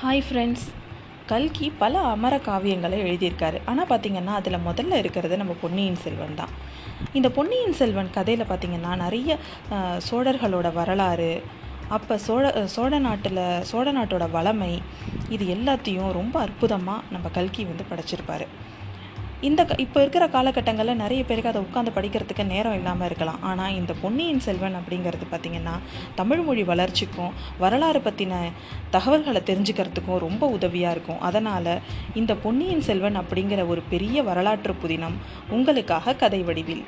Hi friends கல்கி பல அமர காவியங்களை எழுதியிருக்காரு. ஆனால் பார்த்தீங்கன்னா அதில் முதல்ல இருக்கிறது நம்ம பொன்னியின் செல்வன் தான். இந்த பொன்னியின் செல்வன் கதையில் பார்த்தீங்கன்னா நிறைய சோழர்களோட வரலாறு அப்போ சோழ சோழ நாட்டில் சோழ நாட்டோட வளமை இது எல்லாத்தையும் ரொம்ப அற்புதமாக நம்ம கல்கி வந்து படைச்சிருப்பாரு. இந்த க இப்போ இருக்கிற காலகட்டங்களில் நிறைய பேருக்கு அதை உட்காந்து படிக்கிறதுக்கு நேரம் இல்லாமல் இருக்கலாம். ஆனால் இந்த பொன்னியின் செல்வன் அப்படிங்கிறது பார்த்திங்கன்னா தமிழ் மொழி வளர்ச்சிக்கும் வரலாறு பற்றின தகவல்களை தெரிஞ்சுக்கிறதுக்கும் ரொம்ப உதவியாக இருக்கும். அதனால் இந்த பொன்னியின் செல்வன் அப்படிங்கிற ஒரு பெரிய வரலாற்று புதினம் உங்களுக்காக கதை வடிவில்.